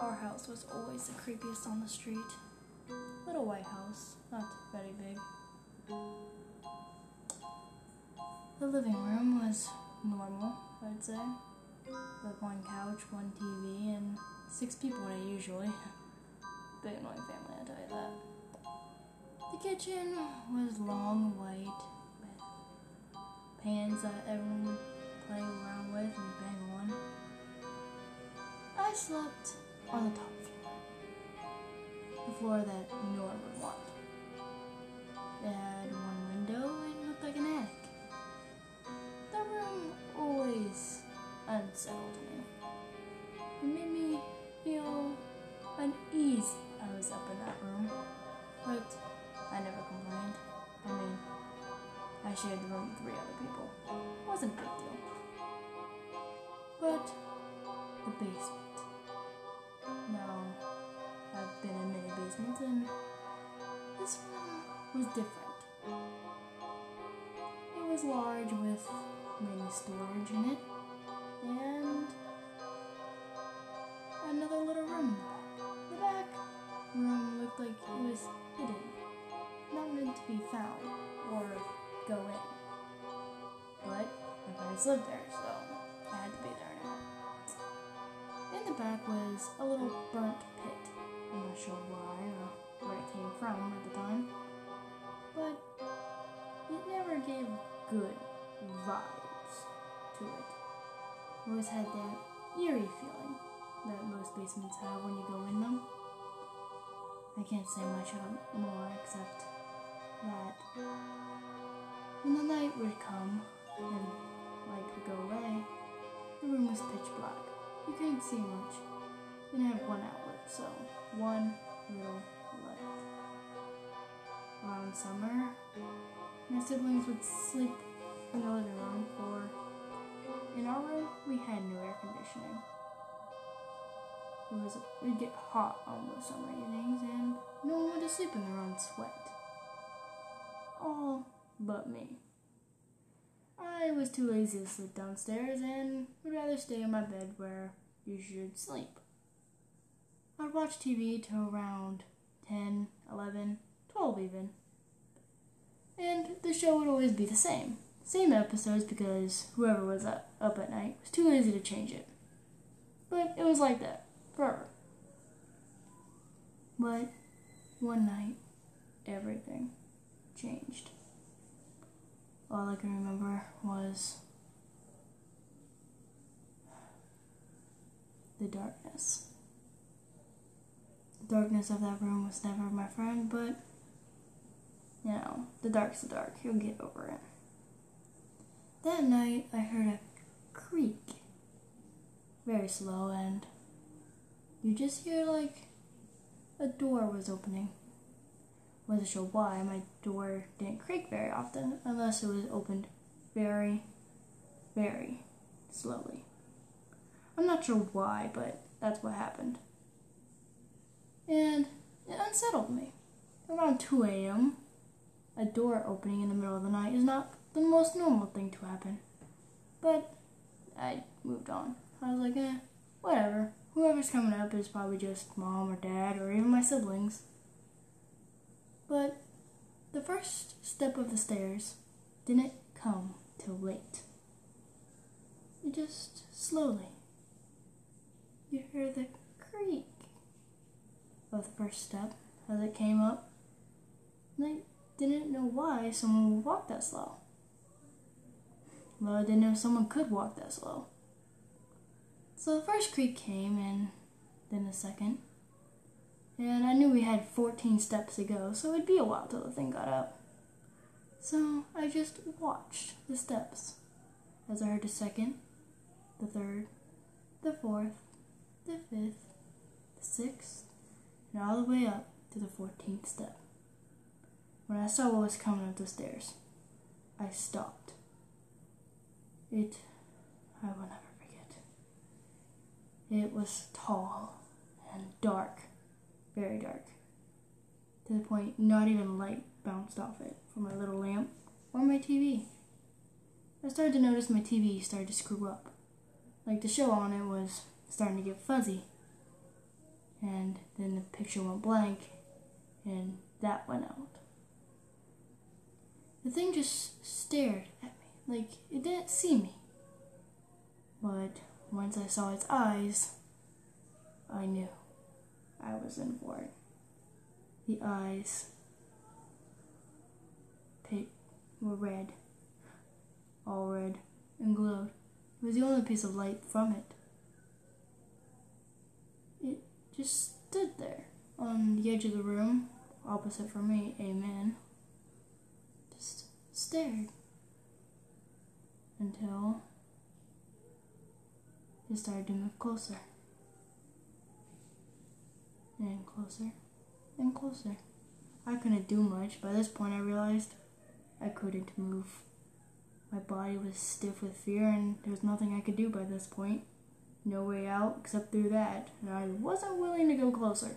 our house was always the creepiest on the street. Little white house, not very big. The living room was normal, I'd say. With one couch, one TV, and six people in it usually. Big annoying family, I'll tell you that. The kitchen was long white with pans that everyone would play around with and bang on. I slept on the top floor, the floor that no one would want. It had one window and looked like an attic. The room always unsettled me. It made me feel uneasy. I was up in that room, but I never complained. I mean, I shared the room with three other people. It wasn't a big deal. But the basement. Was different. It was large with many storage in it, and another little room the back. The back room looked like it was hidden, not meant to be found or go in. But my parents lived there, so I had to be there now. In the back was a little burnt pit. I'm not sure why or where it came from at the time, but it never gave good vibes to it. Always had that eerie feeling that most basements have when you go in them. I can't say much more except that when the night would come and light would go away, the room was pitch black. You couldn't see much. And it had one outlet, so one little Around summer, my siblings would sleep in the living room, for in our room we had no air conditioning. It was it would get hot on those summer evenings, and no one would sleep in their own sweat. All but me. I was too lazy to sleep downstairs and would rather stay in my bed where you should sleep. I'd watch TV till around 10, 11, 12 even. And the show would always be the same. Same episodes because whoever was up, up at night was too lazy to change it. But it was like that forever. But one night, everything changed. All I can remember was the darkness. The darkness of that room was never my friend, but you know, the dark's the dark. You'll get over it. That night, I heard a creak, very slow, and you just hear like a door was opening. Wasn't sure why my door didn't creak very often, unless it was opened very, very slowly. I'm not sure why, but that's what happened. And it unsettled me. Around 2 a.m., a door opening in the middle of the night is not the most normal thing to happen. But I moved on. I was like, eh, whatever. Whoever's coming up is probably just mom or dad or even my siblings. But the first step of the stairs didn't come till late. It just slowly. You hear the creak of the first step as it came up. And didn't know why someone would walk that slow. I didn't know someone could walk that slow. So the first creak came, and then the second. And I knew we had 14 steps to go, so it'd be a while till the thing got up. So I just watched the steps as I heard the second, the third, the fourth, the fifth, the sixth, and all the way up to the 14th step. When I saw what was coming up the stairs, I stopped. It, I will never forget. It was tall and dark, very dark, to the point not even light bounced off it from my little lamp or my TV. I started to notice my TV started to screw up. Like the show on it was starting to get fuzzy. and then the picture went blank, and that went out. The thing just stared at me, like it didn't see me. But once I saw its eyes, I knew I was in for it. The eyes were red, all red, and glowed. It was the only piece of light from it. It just stood there on the edge of the room, opposite from me, amen. Just stared until it started to move closer and closer and closer. I couldn't do much. By this point, I realized I couldn't move. My body was stiff with fear, and there was nothing I could do by this point. No way out except through that, and I wasn't willing to go closer.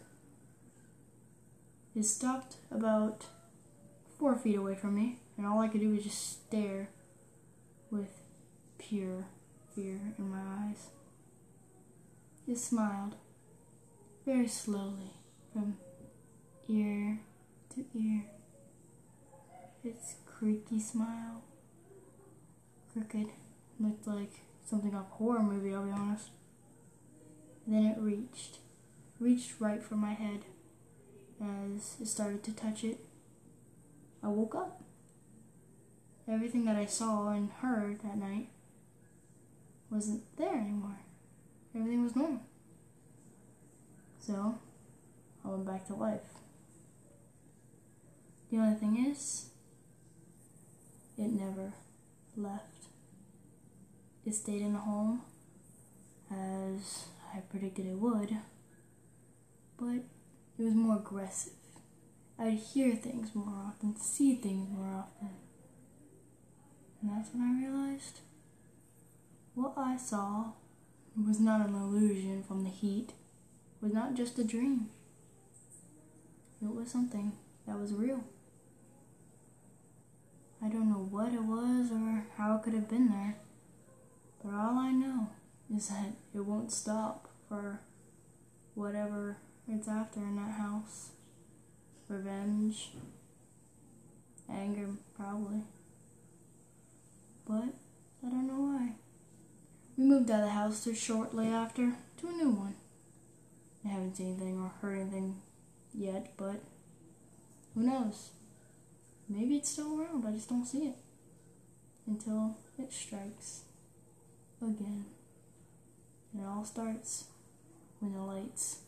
It stopped about feet away from me, and all I could do was just stare with pure fear in my eyes. It smiled very slowly from ear to ear. Its creaky smile, crooked, looked like something off a horror movie, I'll be honest. Then it reached, reached right for my head. As it started to touch it, I woke up. Everything that I saw and heard that night wasn't there anymore. Everything was normal. So, I went back to life. The only thing is, it never left. It stayed in the home as I predicted it would, but it was more aggressive. I'd hear things more often, see things more often. And that's when I realized what I saw was not an illusion from the heat, was not just a dream. It was something that was real. I don't know what it was or how it could have been there, but all I know is that it won't stop for whatever it's after in that house. Revenge, anger, probably. But I don't know why. We moved out of the house shortly after to a new one. I haven't seen anything or heard anything yet, but who knows? Maybe it's still around, I just don't see it until it strikes again. And it all starts when the lights